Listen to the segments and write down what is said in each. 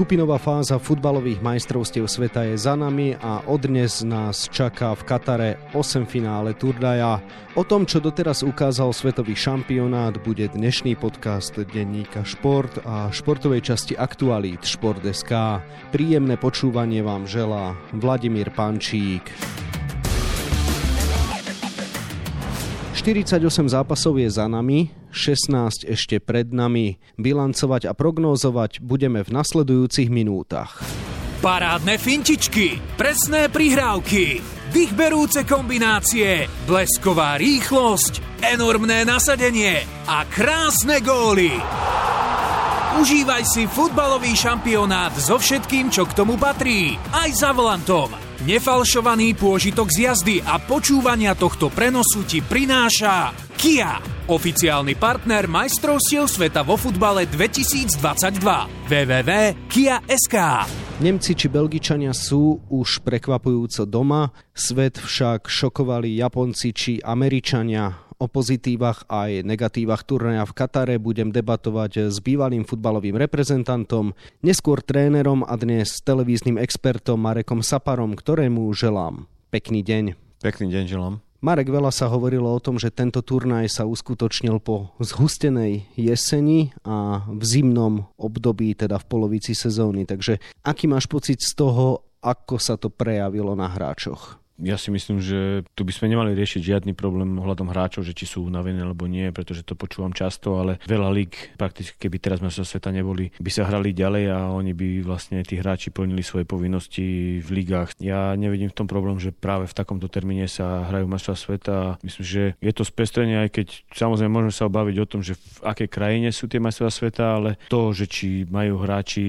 Skupinová fáza futbalových majstrovstiev sveta je za nami a odnes nás čaká v Katare 8 finále turnaja. O tom, čo doteraz ukázal svetový šampionát, bude dnešný podcast denníka Šport a športovej časti Aktualít Šport.sk. Príjemné počúvanie vám želá Vladimír Pančík. 48 zápasov je za nami, 16 ešte pred nami. Bilancovať a prognózovať budeme v nasledujúcich minútach. Parádne fintičky, presné prihrávky, vychberúce kombinácie, blesková rýchlosť, enormné nasadenie a krásne góly. Užívaj si futbalový šampionát so všetkým, čo k tomu patrí, aj za volantom Nefalšovaný pôžitok z jazdy a počúvania tohto prenosu ti prináša Kia, oficiálny partner majstrovstiev sveta vo futbale 2022. www.kia.sk Nemci či Belgičania sú už prekvapujúco doma, svet však šokovali Japonci či Američania O pozitívach aj negatívach turnaja v Katare budem debatovať s bývalým futbalovým reprezentantom, neskôr trénerom a dnes televíznym expertom Marekom Saparom, ktorému želám pekný deň. Pekný deň želám. Marek, veľa sa hovorilo o tom, že tento turnaj sa uskutočnil po zhustenej jeseni a v zimnom období, teda v polovici sezóny. Takže aký máš pocit z toho, ako sa to prejavilo na hráčoch? Ja si myslím, že tu by sme nemali riešiť žiadny problém ohľadom hráčov, že či sú unavení alebo nie, pretože to počúvam často, ale veľa lík, prakticky keby teraz sa sveta neboli, by sa hrali ďalej a oni by vlastne tí hráči plnili svoje povinnosti v ligách. Ja nevidím v tom problém, že práve v takomto termíne sa hrajú majstra sveta. Myslím, že je to spestrenie, aj keď samozrejme môžeme sa obaviť o tom, že v akej krajine sú tie majstra sveta, ale to, že či majú hráči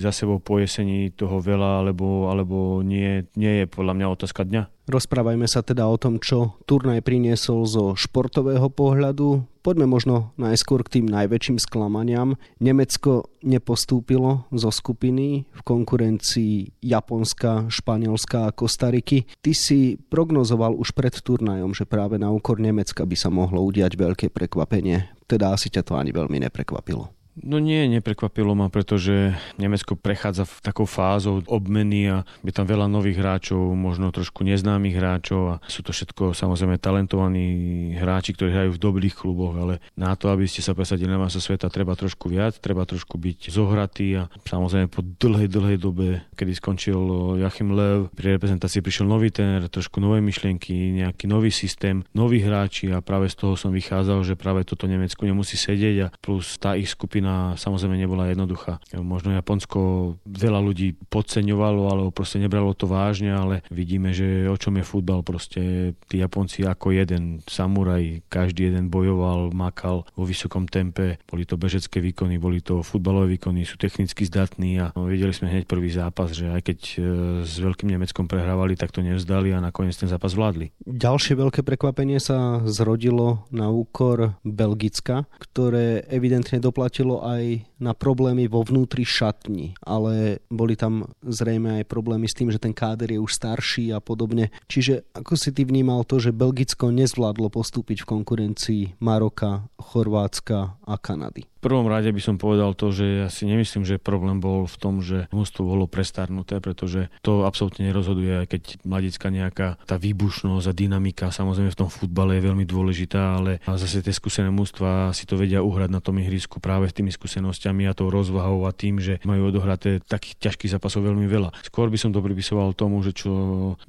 za sebou po jesení toho veľa alebo, alebo nie, nie je podľa mňa otázka dňa dňa. Rozprávajme sa teda o tom, čo turnaj priniesol zo športového pohľadu. Poďme možno najskôr k tým najväčším sklamaniam. Nemecko nepostúpilo zo skupiny v konkurencii Japonska, Španielska a Kostariky. Ty si prognozoval už pred turnajom, že práve na úkor Nemecka by sa mohlo udiať veľké prekvapenie. Teda asi ťa to ani veľmi neprekvapilo. No nie, neprekvapilo ma, pretože Nemecko prechádza v takou fázou obmeny a je tam veľa nových hráčov, možno trošku neznámych hráčov a sú to všetko samozrejme talentovaní hráči, ktorí hrajú v dobrých kluboch, ale na to, aby ste sa presadili na masa sveta, treba trošku viac, treba trošku byť zohratý a samozrejme po dlhej, dlhej dobe, kedy skončil Joachim Lev, pri reprezentácii prišiel nový tener, trošku nové myšlienky, nejaký nový systém, noví hráči a práve z toho som vychádzal, že práve toto Nemecku nemusí sedieť a plus tá ich skupina skupina samozrejme nebola jednoduchá. Možno Japonsko veľa ľudí podceňovalo alebo proste nebralo to vážne, ale vidíme, že o čom je futbal. Proste tí Japonci ako jeden samuraj, každý jeden bojoval, makal vo vysokom tempe. Boli to bežecké výkony, boli to futbalové výkony, sú technicky zdatní a videli sme hneď prvý zápas, že aj keď e, s veľkým Nemeckom prehrávali, tak to nevzdali a nakoniec ten zápas zvládli. Ďalšie veľké prekvapenie sa zrodilo na úkor Belgicka, ktoré evidentne doplatilo aj na problémy vo vnútri šatni, ale boli tam zrejme aj problémy s tým, že ten káder je už starší a podobne. Čiže ako si ty vnímal to, že Belgicko nezvládlo postúpiť v konkurencii Maroka, Chorvátska a Kanady? Prvom rade by som povedal to, že ja si nemyslím, že problém bol v tom, že mužstvo bolo prestarnuté, pretože to absolútne nerozhoduje, aj keď mladická nejaká tá výbušnosť a dynamika samozrejme v tom futbale je veľmi dôležitá, ale zase tie skúsené mužstva si to vedia uhrať na tom ihrisku práve tými skúsenosťami a tou rozvahou a tým, že majú odohraté takých ťažkých zápasov veľmi veľa. Skôr by som to pripisoval tomu, že čo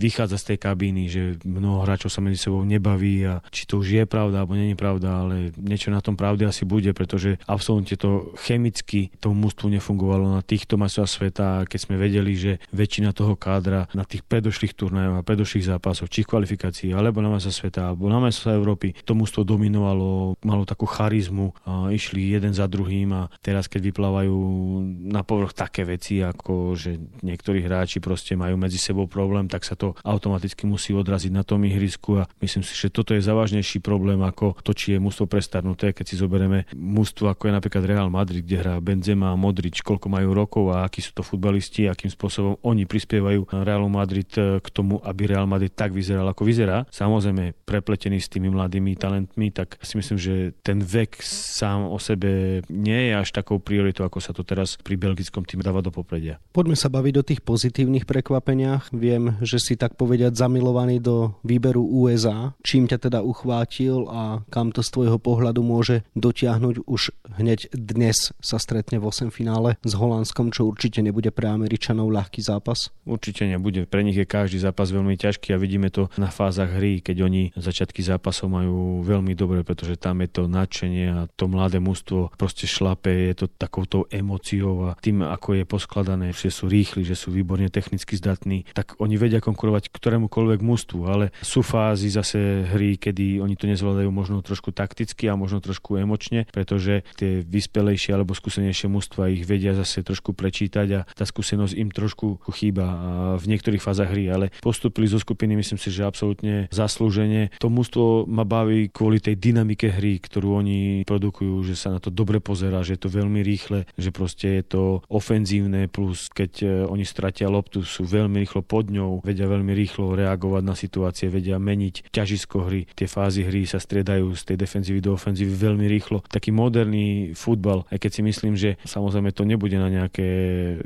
vychádza z tej kabíny, že mnoho hráčov sa medzi sebou nebaví a či to už je pravda alebo nie je pravda, ale niečo na tom pravdy asi bude, pretože absolútne absolútne to chemicky tomu mústvu nefungovalo na týchto masách sveta, keď sme vedeli, že väčšina toho kádra na tých predošlých turnajoch a predošlých zápasoch, či kvalifikácií, alebo na masa sveta, alebo na masa Európy, to mústvo dominovalo, malo takú charizmu, a išli jeden za druhým a teraz keď vyplávajú na povrch také veci, ako že niektorí hráči proste majú medzi sebou problém, tak sa to automaticky musí odraziť na tom ihrisku a myslím si, že toto je závažnejší problém ako to, či je mústvo prestarnuté, keď si zoberieme mústvo ako je napríklad Real Madrid, kde hrá Benzema a Modrič, koľko majú rokov a akí sú to futbalisti, akým spôsobom oni prispievajú Realu Madrid eh, k tomu, aby Real Madrid tak vyzeral, ako vyzerá. Samozrejme, prepletený s tými mladými talentmi, tak si myslím, že ten vek sám o sebe nie je až takou prioritou, ako sa to teraz pri belgickom tým dáva do popredia. Poďme sa baviť o tých pozitívnych prekvapeniach. Viem, že si tak povediať zamilovaný do výberu USA. Čím ťa teda uchvátil a kam to z tvojho pohľadu môže dotiahnuť už hneď dnes sa stretne v 8 finále s Holandskom, čo určite nebude pre Američanov ľahký zápas? Určite nebude. Pre nich je každý zápas veľmi ťažký a vidíme to na fázach hry, keď oni začiatky zápasov majú veľmi dobre, pretože tam je to nadšenie a to mladé mužstvo proste šlape, je to takouto emóciou a tým, ako je poskladané, že sú rýchli, že sú výborne technicky zdatní, tak oni vedia konkurovať ktorémukoľvek mužstvu, ale sú fázy zase hry, kedy oni to nezvládajú možno trošku takticky a možno trošku emočne, pretože tie vyspelejšie alebo skúsenejšie mužstva ich vedia zase trošku prečítať a tá skúsenosť im trošku chýba v niektorých fázach hry, ale postupili zo skupiny, myslím si, že absolútne zaslúžene. To mužstvo ma baví kvôli tej dynamike hry, ktorú oni produkujú, že sa na to dobre pozerá, že je to veľmi rýchle, že proste je to ofenzívne, plus keď e, oni stratia loptu, sú veľmi rýchlo pod ňou, vedia veľmi rýchlo reagovať na situácie, vedia meniť ťažisko hry. Tie fázy hry sa striedajú z tej defenzívy do ofenzívy veľmi rýchlo. Taký moderný futbal, aj keď si myslím, že samozrejme to nebude na nejaké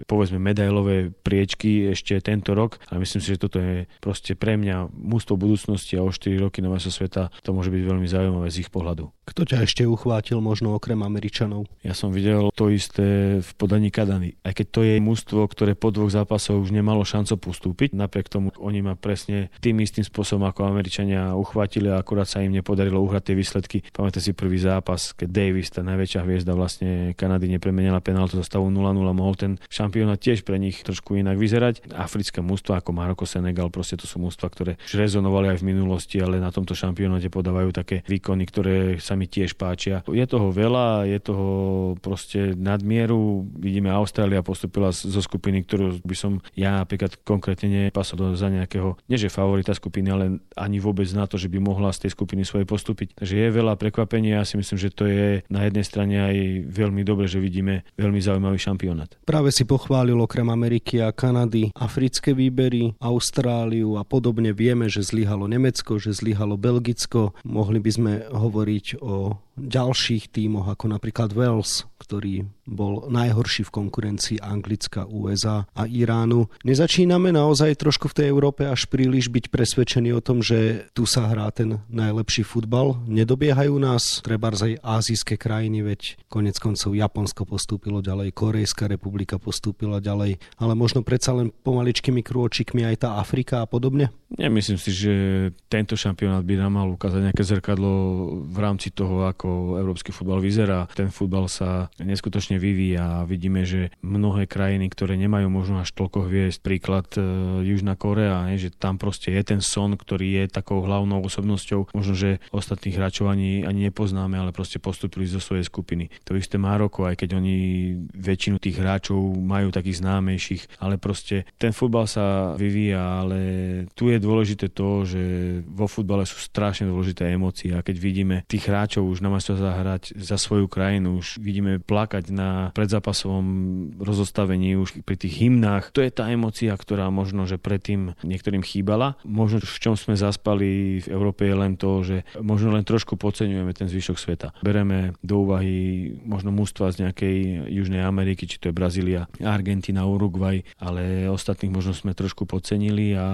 povedzme medailové priečky ešte tento rok, ale myslím si, že toto je proste pre mňa mústvo budúcnosti a o 4 roky na sveta to môže byť veľmi zaujímavé z ich pohľadu. Kto ťa ešte uchvátil možno okrem Američanov? Ja som videl to isté v podaní Kadany. Aj keď to je mústvo, ktoré po dvoch zápasoch už nemalo šancu postúpiť, napriek tomu oni ma presne tým istým spôsobom ako Američania uchvátili a akurát sa im nepodarilo uhrať tie výsledky. Pamätáte si prvý zápas, keď Davis, tá najväčšia hviezda vlastne Kanady nepremenila penáltu za stavu 0-0, mohol ten šampionát tiež pre nich trošku inak vyzerať. Africké mústva ako Maroko, Senegal, proste to sú mústva, ktoré rezonovali aj v minulosti, ale na tomto šampionáte podávajú také výkony, ktoré sa mi tiež páčia. Je toho veľa, je toho proste nadmieru. Vidíme, Austrália postupila zo skupiny, ktorú by som ja napríklad konkrétne nepasol za nejakého, nie že favorita skupiny, ale ani vôbec na to, že by mohla z tej skupiny svojej postúpiť. Takže je veľa prekvapenia. Ja si myslím, že to je na jednej strane aj veľmi dobre, že vidíme veľmi zaujímavý šampionát. Práve si pochválil okrem Ameriky a Kanady africké výbery, Austráliu a podobne. Vieme, že zlyhalo Nemecko, že zlyhalo Belgicko. Mohli by sme hovoriť o ďalších tímoch, ako napríklad Wales, ktorý bol najhorší v konkurencii Anglicka, USA a Iránu. Nezačíname naozaj trošku v tej Európe až príliš byť presvedčení o tom, že tu sa hrá ten najlepší futbal? Nedobiehajú nás treba aj azijské krajiny, veď konec koncov Japonsko postúpilo ďalej, Korejská republika postúpila ďalej, ale možno predsa len pomaličkými krôčikmi aj tá Afrika a podobne? Nemyslím si, že tento šampionát by nám mal ukázať nejaké zrkadlo v rámci toho, ako európsky futbal vyzerá. Ten futbal sa neskutočne vyvíja a vidíme, že mnohé krajiny, ktoré nemajú možno až toľko hviezd, príklad e, Južná Korea, ne, že tam proste je ten son, ktorý je takou hlavnou osobnosťou. Možno, že ostatných hráčov ani, ani nepoznáme, ale proste postupili zo svojej skupiny. To isté Maroko, aj keď oni väčšinu tých hráčov majú takých známejších, ale proste ten futbal sa vyvíja, ale tu je dôležité to, že vo futbale sú strašne dôležité emócie a keď vidíme tých hráčov už na sa zahrať za svoju krajinu, už vidíme plakať na predzápasovom rozostavení, už pri tých hymnách, to je tá emócia, ktorá možno, že predtým niektorým chýbala. Možno v čom sme zaspali v Európe je len to, že možno len trošku podceňujeme ten zvyšok sveta. Bereme do úvahy možno mústva z nejakej Južnej Ameriky, či to je Brazília, Argentina, Uruguay, ale ostatných možno sme trošku podcenili a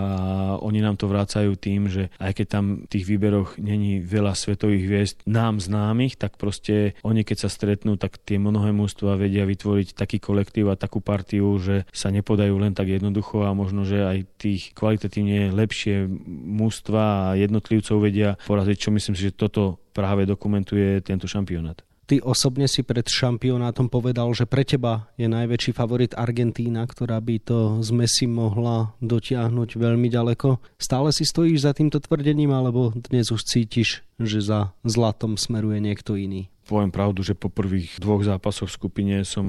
oni oni nám to vrácajú tým, že aj keď tam v tých výberoch není veľa svetových hviezd nám známych, tak proste oni keď sa stretnú, tak tie mnohé mústva vedia vytvoriť taký kolektív a takú partiu, že sa nepodajú len tak jednoducho a možno, že aj tých kvalitatívne lepšie mústva a jednotlivcov vedia poraziť, čo myslím si, že toto práve dokumentuje tento šampionát. Ty osobne si pred šampionátom povedal, že pre teba je najväčší favorit Argentína, ktorá by to z Messi mohla dotiahnuť veľmi ďaleko. Stále si stojíš za týmto tvrdením, alebo dnes už cítiš, že za zlatom smeruje niekto iný? Poviem pravdu, že po prvých dvoch zápasoch v skupine som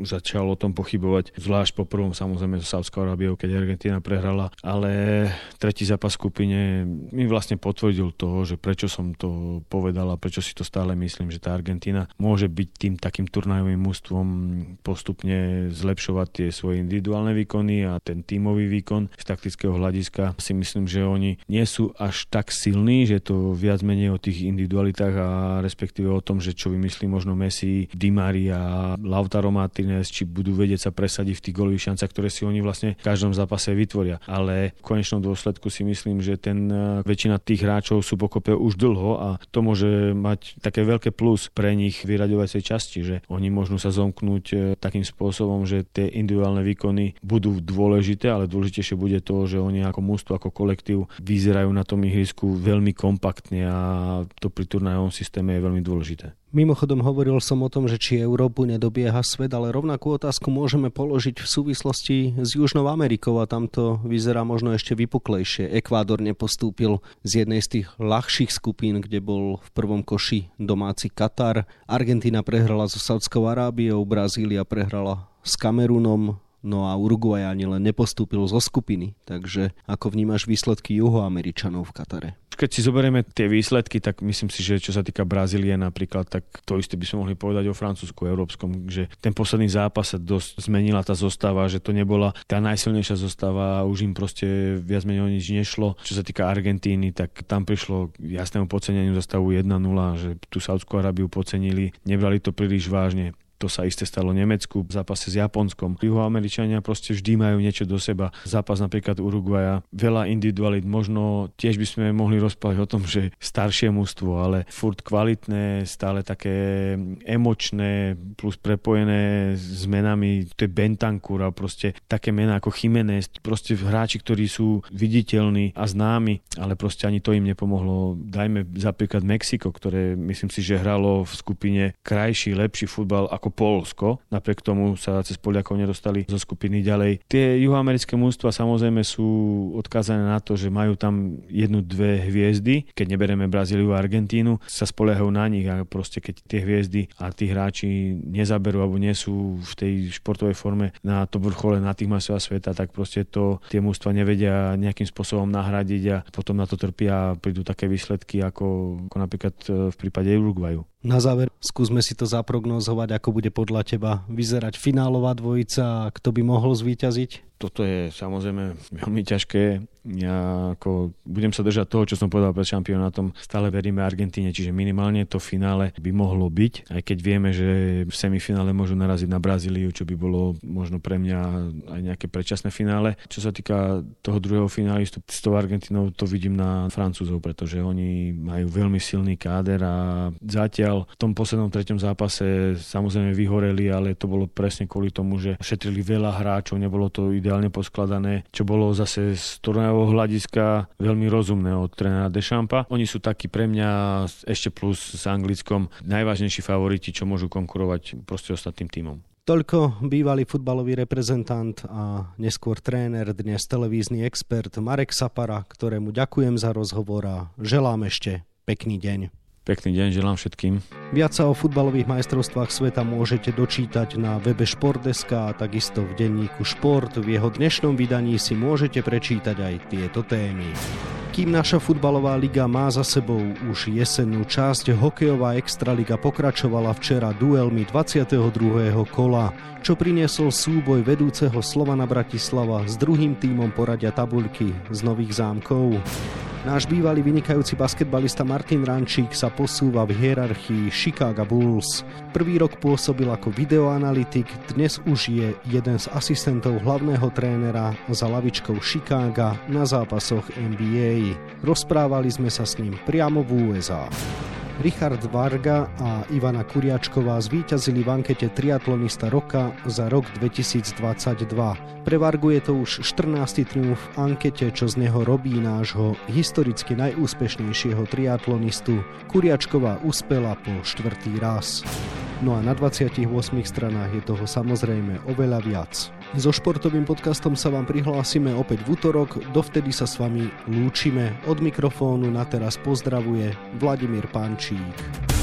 začal o tom pochybovať, zvlášť po prvom samozrejme so Saudskou Arábiou, keď Argentína prehrala, ale tretí zápas v skupine mi vlastne potvrdil to, že prečo som to povedal a prečo si to stále myslím, že tá Argentína môže byť tým takým turnajovým mústvom postupne zlepšovať tie svoje individuálne výkony a ten tímový výkon. Z taktického hľadiska si myslím, že oni nie sú až tak silní, že to viac menej o tých individualitách a respektíve o tom, že čo vymyslí možno Messi, Di Maria, Lautaro Martinez, či budú vedieť sa presadiť v tých golových šancach, ktoré si oni vlastne v každom zápase vytvoria. Ale v konečnom dôsledku si myslím, že ten e, väčšina tých hráčov sú pokope už dlho a to môže mať také veľké plus pre nich vyraďovacej časti, že oni môžu sa zomknúť e, takým spôsobom, že tie individuálne výkony budú dôležité, ale dôležitejšie bude to, že oni ako mústvo, ako kolektív vyzerajú na tom ihrisku veľmi kompaktne a to pri turnajovom systéme je veľmi dôležité. Mimochodom hovoril som o tom, že či Európu nedobieha svet, ale rovnakú otázku môžeme položiť v súvislosti s Južnou Amerikou a tam to vyzerá možno ešte vypuklejšie. Ekvádor nepostúpil z jednej z tých ľahších skupín, kde bol v prvom koši domáci Katar. Argentína prehrala so Saudskou Arábiou, Brazília prehrala s Kamerunom, No a Uruguay ani len nepostúpil zo skupiny. Takže ako vnímaš výsledky juhoameričanov v Katare? Keď si zoberieme tie výsledky, tak myslím si, že čo sa týka Brazílie napríklad, tak to isté by sme mohli povedať o Francúzsku, európskom, že ten posledný zápas sa dosť zmenila tá zostava, že to nebola tá najsilnejšia zostava už im proste viac menej o nič nešlo. Čo sa týka Argentíny, tak tam prišlo jasnému podceneniu zostavu 1-0, že tú Saudskú Arabiu podcenili, nebrali to príliš vážne. To sa isté stalo Nemecku v zápase s Japonskom. Juhoameričania proste vždy majú niečo do seba. Zápas napríklad Uruguaja, veľa individualit. Možno tiež by sme mohli rozprávať o tom, že staršie mústvo, ale furt kvalitné, stále také emočné, plus prepojené s menami. To je Bentancur a proste také mená ako Jiménez. Proste hráči, ktorí sú viditeľní a známi, ale proste ani to im nepomohlo. Dajme zapríklad Mexiko, ktoré myslím si, že hralo v skupine krajší, lepší futbal ako Polsko. Napriek tomu sa cez Poliakov nedostali zo skupiny ďalej. Tie juhoamerické mústva samozrejme sú odkázané na to, že majú tam jednu, dve hviezdy. Keď neberieme Brazíliu a Argentínu, sa spoliehajú na nich a proste keď tie hviezdy a tí hráči nezaberú alebo nie sú v tej športovej forme na to vrchole, na tých masová sveta, tak proste to tie mústva nevedia nejakým spôsobom nahradiť a potom na to trpia a prídu také výsledky ako, ako napríklad v prípade Uruguayu. Na záver skúsme si to zaprognozovať, ako bude podľa teba vyzerať finálová dvojica a kto by mohol zvíťaziť? Toto je samozrejme veľmi ťažké ja ako budem sa držať toho, čo som povedal pred šampionátom. Stále veríme Argentíne, čiže minimálne to finále by mohlo byť, aj keď vieme, že v semifinále môžu naraziť na Brazíliu, čo by bolo možno pre mňa aj nejaké predčasné finále. Čo sa týka toho druhého finálistu s tou Argentínou, to vidím na Francúzov, pretože oni majú veľmi silný káder a zatiaľ v tom poslednom treťom zápase samozrejme vyhoreli, ale to bolo presne kvôli tomu, že šetrili veľa hráčov, nebolo to ideálne poskladané, čo bolo zase z turnajov trénerovho hľadiska veľmi rozumné od trénera Dešampa. Oni sú takí pre mňa ešte plus s Anglickom najvážnejší favoriti, čo môžu konkurovať proste ostatným týmom. Toľko bývalý futbalový reprezentant a neskôr tréner, dnes televízny expert Marek Sapara, ktorému ďakujem za rozhovor a želám ešte pekný deň. Pekný deň želám všetkým. Viac sa o futbalových majstrovstvách sveta môžete dočítať na webe Športdeska a takisto v denníku Šport. V jeho dnešnom vydaní si môžete prečítať aj tieto témy. Kým naša futbalová liga má za sebou už jesennú časť, hokejová extraliga pokračovala včera duelmi 22. kola, čo priniesol súboj vedúceho Slovana Bratislava s druhým týmom poradia tabuľky z Nových zámkov. Náš bývalý vynikajúci basketbalista Martin Rančík sa posúva v hierarchii Chicago Bulls. Prvý rok pôsobil ako videoanalytik, dnes už je jeden z asistentov hlavného trénera za lavičkou Chicago na zápasoch NBA. Rozprávali sme sa s ním priamo v USA. Richard Varga a Ivana Kuriačková zvíťazili v ankete Triatlonista roka za rok 2022. Pre Vargu je to už 14. triumf v ankete, čo z neho robí nášho historicky najúspešnejšieho triatlonistu. Kuriačková uspela po štvrtý raz. No a na 28 stranách je toho samozrejme oveľa viac. So športovým podcastom sa vám prihlásime opäť v útorok, dovtedy sa s vami lúčime. Od mikrofónu na teraz pozdravuje Vladimír Pančík.